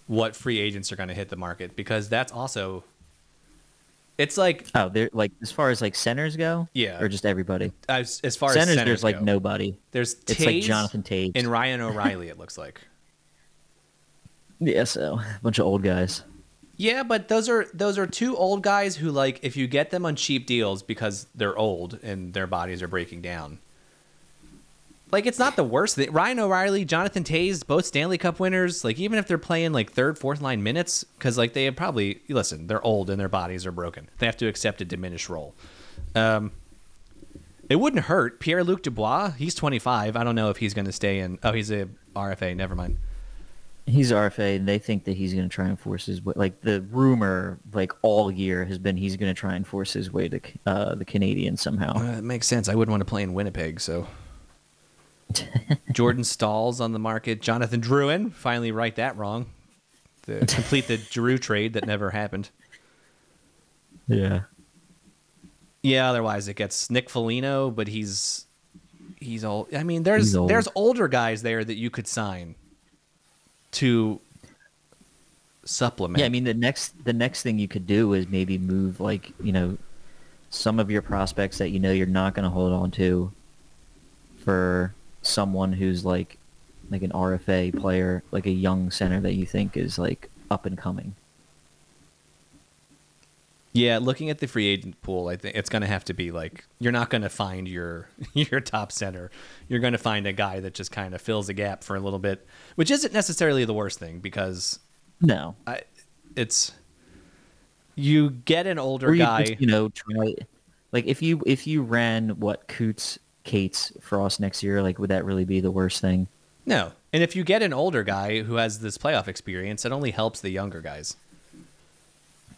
[SPEAKER 2] what free agents are going to hit the market because that's also it's like
[SPEAKER 4] Oh, they're like as far as like centers go,
[SPEAKER 2] Yeah.
[SPEAKER 4] or just everybody.
[SPEAKER 2] as, as far
[SPEAKER 4] centers,
[SPEAKER 2] as centers
[SPEAKER 4] there's like nobody.
[SPEAKER 2] There's
[SPEAKER 4] It's like Jonathan Toews.
[SPEAKER 2] and Ryan O'Reilly. It looks like.
[SPEAKER 4] Yeah, so a bunch of old guys.
[SPEAKER 2] Yeah, but those are those are two old guys who like if you get them on cheap deals because they're old and their bodies are breaking down. Like it's not the worst thing. Ryan O'Reilly, Jonathan Toews, both Stanley Cup winners. Like even if they're playing like third, fourth line minutes, because like they have probably listen, they're old and their bodies are broken. They have to accept a diminished role. Um, it wouldn't hurt. Pierre Luc Dubois, he's 25. I don't know if he's going to stay in. Oh, he's a RFA. Never mind.
[SPEAKER 4] He's RFA, and they think that he's going to try and force his way. Like the rumor, like all year, has been he's going to try and force his way to uh, the Canadiens somehow.
[SPEAKER 2] Uh, it makes sense. I wouldn't want to play in Winnipeg, so. Jordan Staal's on the market. Jonathan Drouin finally right that wrong. To complete the Drew trade that never happened.
[SPEAKER 4] Yeah.
[SPEAKER 2] Yeah, otherwise it gets Nick Foligno, but he's he's old. I mean, there's there's older guys there that you could sign to supplement.
[SPEAKER 4] Yeah, I mean the next the next thing you could do is maybe move like you know some of your prospects that you know you're not going to hold on to for someone who's like like an RFA player, like a young center that you think is like up and coming.
[SPEAKER 2] Yeah, looking at the free agent pool, I think it's going to have to be like you're not going to find your your top center. You're going to find a guy that just kind of fills a gap for a little bit, which isn't necessarily the worst thing because
[SPEAKER 4] No.
[SPEAKER 2] I, it's you get an older
[SPEAKER 4] you
[SPEAKER 2] guy.
[SPEAKER 4] just, you know, try like if you if you ran what Coots, Cates, Frost next year, like would that really be the worst thing?
[SPEAKER 2] no, and if you get an older guy who has this playoff experience, it only helps the younger guys.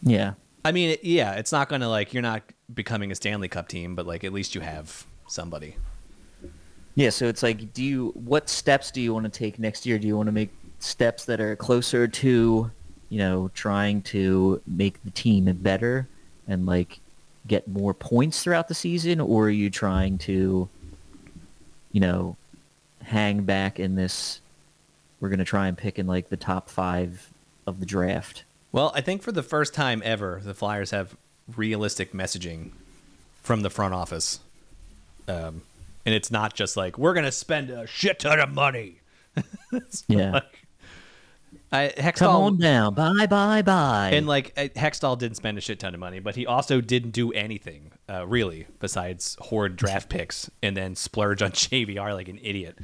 [SPEAKER 4] Yeah.
[SPEAKER 2] I mean, yeah, it's not going to like you're not becoming a Stanley Cup team, but like at least you have somebody.
[SPEAKER 4] Yeah, so it's like, do you what steps do you want to take next year? Do you want to make steps that are closer to, you know, trying to make the team better and like get more points throughout the season, or are you trying to, you know, hang back in this? We're gonna try and pick in like the top five of the draft.
[SPEAKER 2] Well, I think for the first time ever, the Flyers have realistic messaging from the front office. Um, and it's not just like, we're going to spend a shit ton of money.
[SPEAKER 4] Yeah,
[SPEAKER 2] I, Hextall,
[SPEAKER 4] come on down. Bye, bye, bye.
[SPEAKER 2] and like Hextall didn't spend a shit ton of money, but he also didn't do anything uh, really besides hoard draft picks and then splurge on JVR like an idiot.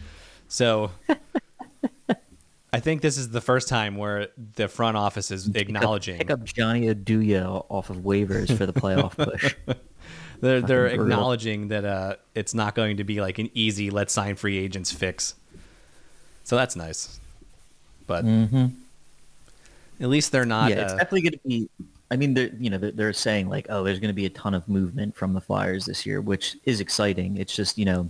[SPEAKER 2] So I think this is the first time where the front office is acknowledging
[SPEAKER 4] pick up Johnny Oduya off of waivers for the playoff push.
[SPEAKER 2] They're they're
[SPEAKER 4] brutal.
[SPEAKER 2] acknowledging that uh, it's not going to be like an easy let's sign free agents fix. So that's nice, but at least they're not.
[SPEAKER 4] yeah, it's
[SPEAKER 2] uh,
[SPEAKER 4] definitely going to be. I mean, they're you know they're, they're saying like, oh, there's going to be a ton of movement from the Flyers this year, which is exciting. It's just you know,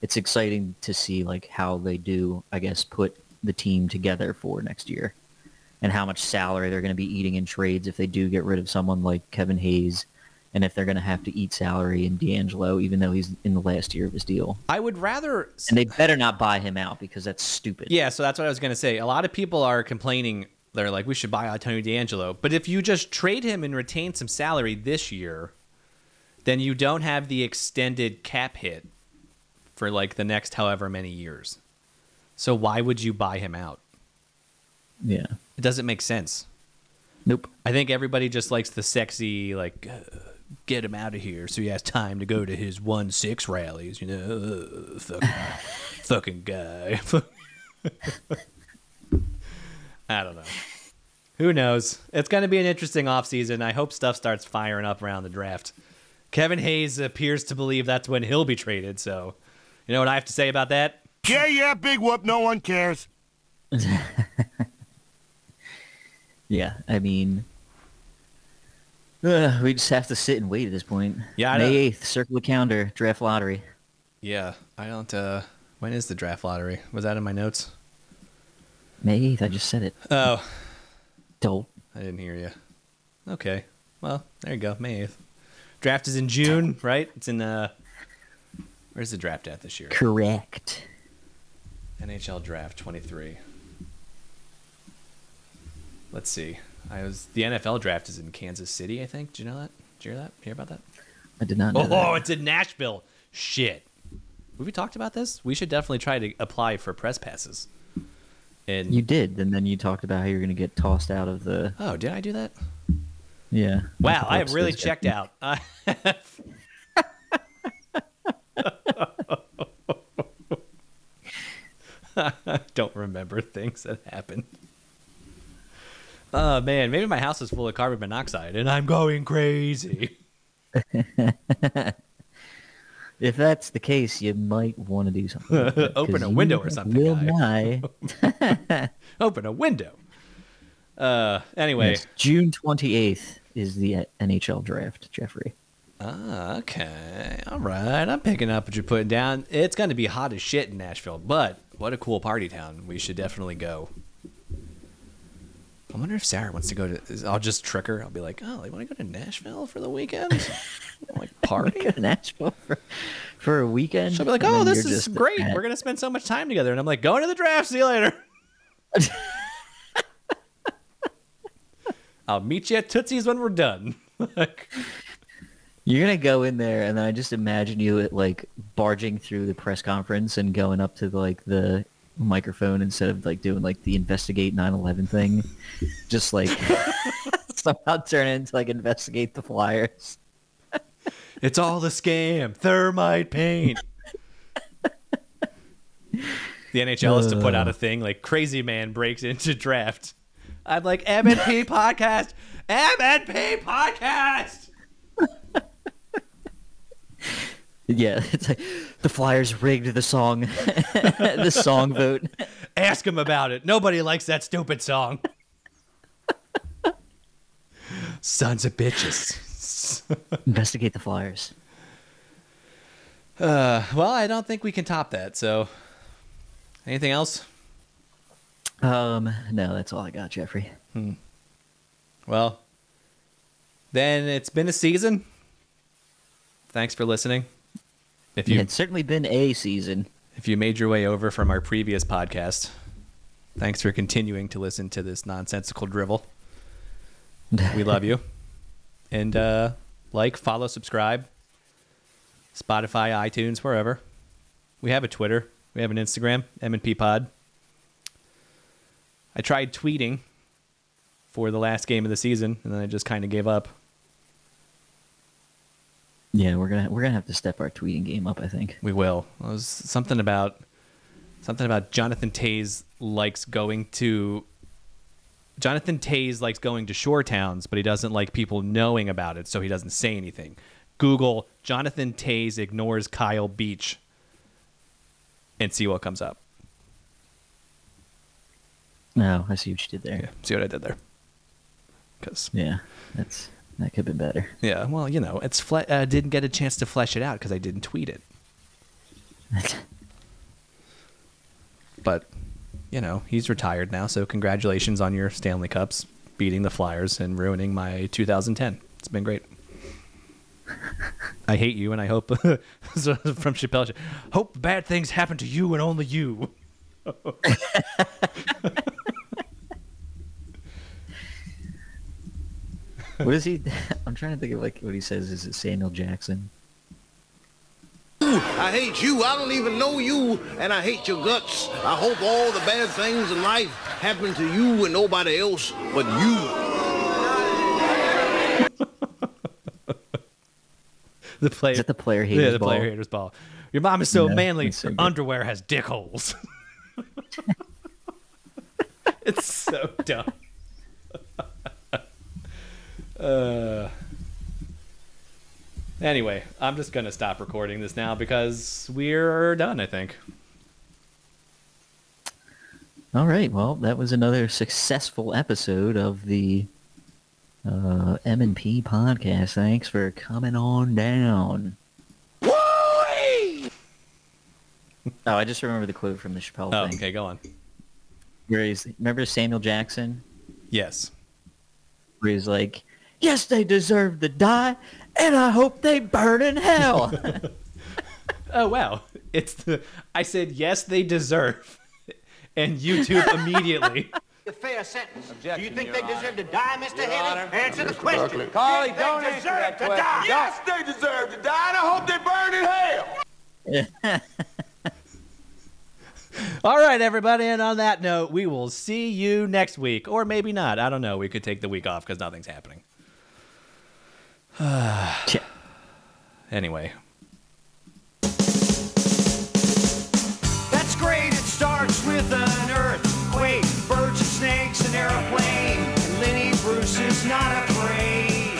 [SPEAKER 4] it's exciting to see like how they do, I guess, put the team together for next year, and how much salary they're going to be eating in trades if they do get rid of someone like Kevin Hayes, and if they're going to have to eat salary in DeAngelo, even though he's in the last year of his deal,
[SPEAKER 2] I would rather.
[SPEAKER 4] and they better not buy him out because that's stupid.
[SPEAKER 2] Yeah, so that's what I was going to say. A lot of people are complaining. They're like, we should buy Tony DeAngelo. But if you just trade him and retain some salary this year, then you don't have the extended cap hit for like the next however many years. So why would you buy him out?
[SPEAKER 4] yeah.
[SPEAKER 2] It doesn't make sense.
[SPEAKER 4] Nope.
[SPEAKER 2] I think everybody just likes the sexy, like, uh, get him out of here so he has time to go to his 1 6 rallies, you know? Uh, fucking, fucking guy. I don't know. Who knows? It's going to be an interesting offseason. I hope stuff starts firing up around the draft. Kevin Hayes appears to believe that's when he'll be traded, so you know what I have to say about that?
[SPEAKER 3] Yeah, yeah, big whoop. No one cares.
[SPEAKER 4] Yeah, I mean, uh, we just have to sit and wait at this point.
[SPEAKER 2] Yeah, I
[SPEAKER 4] May eighth, circle the calendar, draft lottery.
[SPEAKER 2] Yeah, I don't, uh, when is the draft lottery? Was that in my notes?
[SPEAKER 4] May eighth, I just said it.
[SPEAKER 2] Oh,
[SPEAKER 4] don't.
[SPEAKER 2] I didn't hear you. Okay. Well, there you go. May 8th. Draft is in June, right? It's in uh Where's the draft at this year?
[SPEAKER 4] Correct.
[SPEAKER 2] NHL draft 23. Let's see. I was the NFL draft is in Kansas City, I think. Do you know that? Did you hear that? Hear about that?
[SPEAKER 4] I did not know
[SPEAKER 2] Oh,
[SPEAKER 4] that.
[SPEAKER 2] it's in Nashville. Shit. Have we talked about this? We should definitely try to apply for press passes. And
[SPEAKER 4] You did, and then you talked about how you're going to get tossed out of the.
[SPEAKER 2] Oh, did I do that?
[SPEAKER 4] Yeah.
[SPEAKER 2] Wow, I have really checked out. I don't remember things that happened. Oh man, maybe my house is full of carbon monoxide and I'm going crazy.
[SPEAKER 4] If that's the case, you might want to do something. about that,
[SPEAKER 2] Open a window or something,
[SPEAKER 4] Will
[SPEAKER 2] guy.
[SPEAKER 4] I?
[SPEAKER 2] Open a window. Uh, anyway.
[SPEAKER 4] June 28th is the NHL draft, Jeffrey.
[SPEAKER 2] Ah, okay. All right. I'm picking up what you're putting down. It's going to be hot as shit in Nashville, but what a cool party town. We should definitely go. I wonder if Sarah wants to go to. I'll just trick her. I'll be like, oh, you want to go to Nashville for the weekend? I'm like, party?
[SPEAKER 4] Go to Nashville for, for a weekend.
[SPEAKER 2] She'll be like, oh, this is great.
[SPEAKER 4] at-
[SPEAKER 2] We're going to spend so much time together. And I'm like, going to the draft. See you later. I'll meet you at Tootsie's when we're done. Like,
[SPEAKER 4] You're gonna go in there, and then I just imagine you at, like barging through the press conference and going up to like the microphone instead of like doing like the investigate 9/11 thing, just like somehow turn it into like investigate the flyers.
[SPEAKER 2] It's all a scam. Thermite paint. the NHL is to put out a uh. thing like crazy man breaks into draft. I'm like MNP podcast. MNP podcast.
[SPEAKER 4] Yeah, it's like the Flyers rigged the song, the song vote.
[SPEAKER 2] Ask him about it. Nobody likes that stupid song. Sons of bitches.
[SPEAKER 4] Investigate the Flyers.
[SPEAKER 2] Uh, well, I don't think we can top that. So, anything else?
[SPEAKER 4] Um, no, that's all I got, Jeffrey.
[SPEAKER 2] Well, then it's been a season. Thanks for listening. If you
[SPEAKER 4] It's certainly been a season.
[SPEAKER 2] if you made your way over from our previous podcast, thanks for continuing to listen to this nonsensical drivel. We love you. And uh, like, follow, subscribe. Spotify, iTunes, wherever. We have a Twitter. We have an Instagram, M&P Pod. I tried tweeting for the last game of the season, and then I just kind of gave up.
[SPEAKER 4] Yeah, we're gonna we're gonna have to step our tweeting game up. I think.
[SPEAKER 2] We will. It was something about something about Jonathan Toews likes going to Jonathan Toews likes going to shore towns, but he doesn't like people knowing about it, so he doesn't say anything. Google Jonathan Toews ignores Kyle Beach and see what comes up.
[SPEAKER 4] No, I see what you did there.
[SPEAKER 2] Yeah, see what I did there. Because
[SPEAKER 4] Yeah, that's that could have been better.
[SPEAKER 2] yeah, well, you know, it's fle- uh, didn't get a chance to flesh it out because I didn't tweet it. But you know, he's retired now, so congratulations on your Stanley Cups, beating the Flyers and ruining my 2010. It's been great. I hate you, and I hope from Chappelle. Hope bad things happen to you and only you.
[SPEAKER 4] what is he? I'm trying to think of like what he says. Is it Samuel Jackson?
[SPEAKER 5] I hate you. I don't even know you, and I hate your guts. I hope all the bad things in life happen to you and nobody else but you.
[SPEAKER 2] The player.
[SPEAKER 4] Is that the player haters Yeah,
[SPEAKER 2] the
[SPEAKER 4] ball?
[SPEAKER 2] player haters ball. Your mom is so
[SPEAKER 4] Yeah,
[SPEAKER 2] manly.
[SPEAKER 4] so
[SPEAKER 2] her underwear has dick holes. it's so dumb. Uh, anyway, I'm just gonna stop recording this now because we're done. I think.
[SPEAKER 4] All right. Well, that was another successful episode of the uh, M and P podcast. Thanks for coming on down. Oh, I just remember the quote from the Chappelle
[SPEAKER 2] Oh,
[SPEAKER 4] thing.
[SPEAKER 2] okay, go on.
[SPEAKER 4] Where he's remember Samuel Jackson,
[SPEAKER 2] Yes.
[SPEAKER 4] where he's like, "Yes, they deserve to die, and I hope they burn in hell."
[SPEAKER 2] Oh wow, it's the. I said yes, they deserve, and YouTube immediately.
[SPEAKER 3] A fair sentence.
[SPEAKER 5] Objection,
[SPEAKER 3] Do you think
[SPEAKER 5] Your
[SPEAKER 3] they
[SPEAKER 5] Honor.
[SPEAKER 3] deserve to die, Mr.
[SPEAKER 5] Your
[SPEAKER 3] Hailey?
[SPEAKER 5] Honor.
[SPEAKER 3] Answer the
[SPEAKER 5] Mr.
[SPEAKER 3] question.
[SPEAKER 5] Buckley.
[SPEAKER 3] Do
[SPEAKER 5] Carly,
[SPEAKER 3] you
[SPEAKER 5] don't
[SPEAKER 3] they
[SPEAKER 5] answer
[SPEAKER 3] deserve
[SPEAKER 5] that
[SPEAKER 3] to
[SPEAKER 5] question.
[SPEAKER 3] die?
[SPEAKER 5] Yes, they deserve to die, and I hope they burn in hell.
[SPEAKER 2] All right, everybody, and on that note, we will see you next week, or maybe not. I don't know. We could take the week off because nothing's happening.
[SPEAKER 4] Tch.
[SPEAKER 2] Anyway,
[SPEAKER 1] That's great, it starts with an earthquake, birds and snakes, an airplane, and Lenny Bruce is not afraid.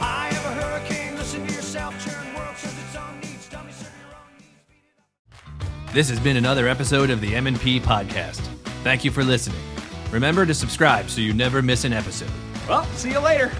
[SPEAKER 1] I have a hurricane, listen to yourself, churn world serves its own needs, dummy serve your own needs, beat it up.
[SPEAKER 2] this has been another episode of the M&P podcast. Thank you for listening. Remember to subscribe so you never miss an episode.
[SPEAKER 3] Well, see you later.